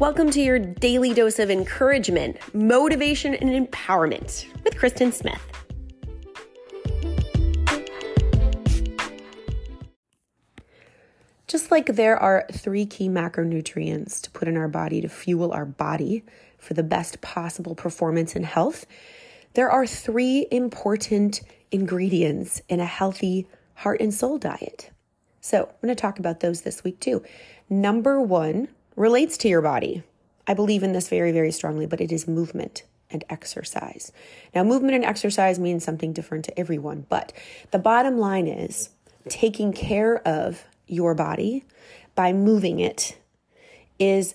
Welcome to your daily dose of encouragement, motivation, and empowerment with Kristen Smith. Just like there are three key macronutrients to put in our body to fuel our body for the best possible performance and health, there are three important ingredients in a healthy heart and soul diet. So, I'm going to talk about those this week too. Number one relates to your body. I believe in this very, very strongly, but it is movement and exercise. Now, movement and exercise means something different to everyone, but the bottom line is taking care of your body by moving it is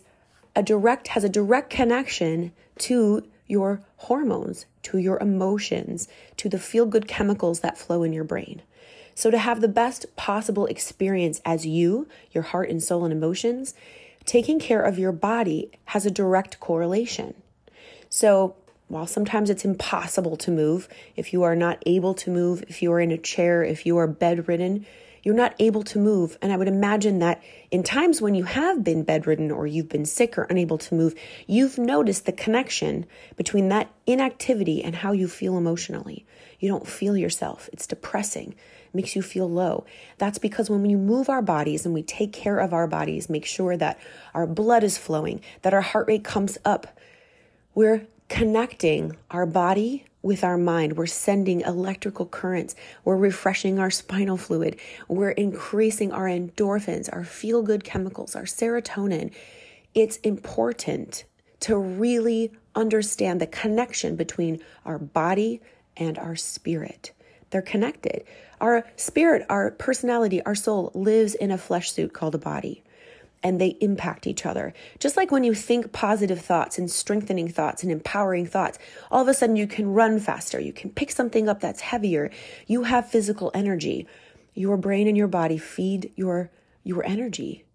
a direct has a direct connection to your hormones, to your emotions, to the feel good chemicals that flow in your brain. So, to have the best possible experience as you, your heart and soul and emotions, taking care of your body has a direct correlation. So, while sometimes it's impossible to move, if you are not able to move, if you are in a chair, if you are bedridden, you're not able to move. And I would imagine that in times when you have been bedridden or you've been sick or unable to move, you've noticed the connection between that inactivity and how you feel emotionally. You don't feel yourself. It's depressing, it makes you feel low. That's because when we move our bodies and we take care of our bodies, make sure that our blood is flowing, that our heart rate comes up, we're connecting our body with our mind. We're sending electrical currents. We're refreshing our spinal fluid. We're increasing our endorphins, our feel good chemicals, our serotonin. It's important to really understand the connection between our body and our spirit. They're connected. Our spirit, our personality, our soul lives in a flesh suit called a body and they impact each other. Just like when you think positive thoughts and strengthening thoughts and empowering thoughts, all of a sudden you can run faster, you can pick something up that's heavier, you have physical energy. Your brain and your body feed your your energy.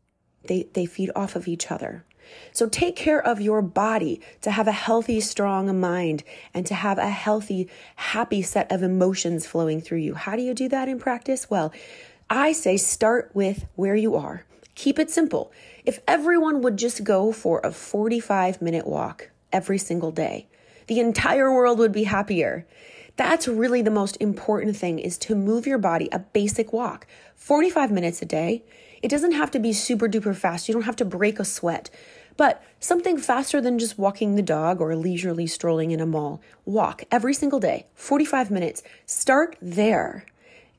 They they feed off of each other. So take care of your body to have a healthy, strong mind and to have a healthy, happy set of emotions flowing through you. How do you do that in practice? Well, I say start with where you are. Keep it simple. If everyone would just go for a 45 minute walk every single day, the entire world would be happier. That's really the most important thing is to move your body a basic walk. 45 minutes a day. It doesn't have to be super duper fast. You don't have to break a sweat. But something faster than just walking the dog or leisurely strolling in a mall. Walk every single day, 45 minutes. Start there.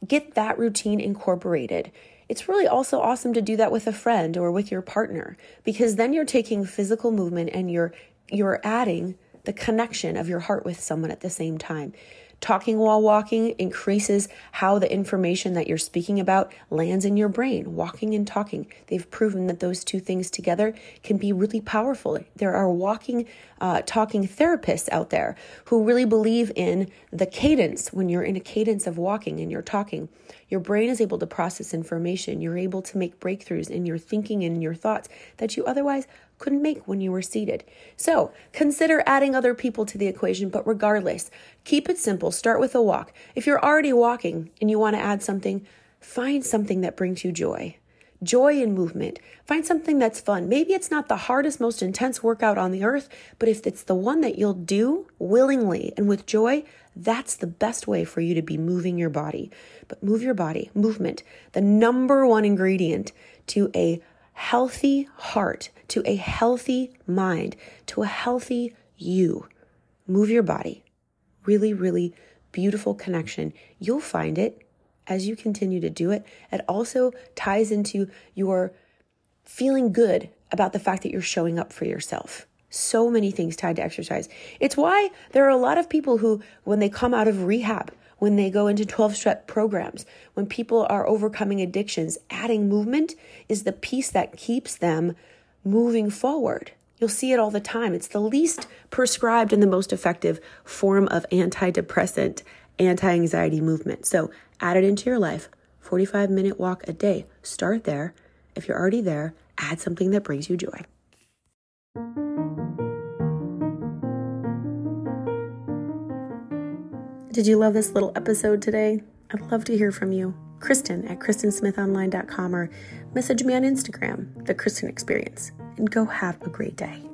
Get that routine incorporated. It's really also awesome to do that with a friend or with your partner because then you're taking physical movement and you're you're adding the connection of your heart with someone at the same time. Talking while walking increases how the information that you're speaking about lands in your brain. Walking and talking, they've proven that those two things together can be really powerful. There are walking, uh, talking therapists out there who really believe in the cadence. When you're in a cadence of walking and you're talking, your brain is able to process information. You're able to make breakthroughs in your thinking and your thoughts that you otherwise couldn't make when you were seated. So consider adding other people to the equation, but regardless, keep it simple. Start with a walk. If you're already walking and you want to add something, find something that brings you joy. Joy in movement. Find something that's fun. Maybe it's not the hardest, most intense workout on the earth, but if it's the one that you'll do willingly and with joy, that's the best way for you to be moving your body. But move your body, movement, the number one ingredient to a healthy heart, to a healthy mind, to a healthy you. Move your body. Really, really beautiful connection. You'll find it as you continue to do it. It also ties into your feeling good about the fact that you're showing up for yourself. So many things tied to exercise. It's why there are a lot of people who, when they come out of rehab, when they go into 12 step programs, when people are overcoming addictions, adding movement is the piece that keeps them moving forward. You'll see it all the time. It's the least prescribed and the most effective form of antidepressant, anti anxiety movement. So add it into your life. 45 minute walk a day. Start there. If you're already there, add something that brings you joy. Did you love this little episode today? I'd love to hear from you. Kristen at KristenSmithOnline.com or message me on Instagram, The Kristen Experience, and go have a great day.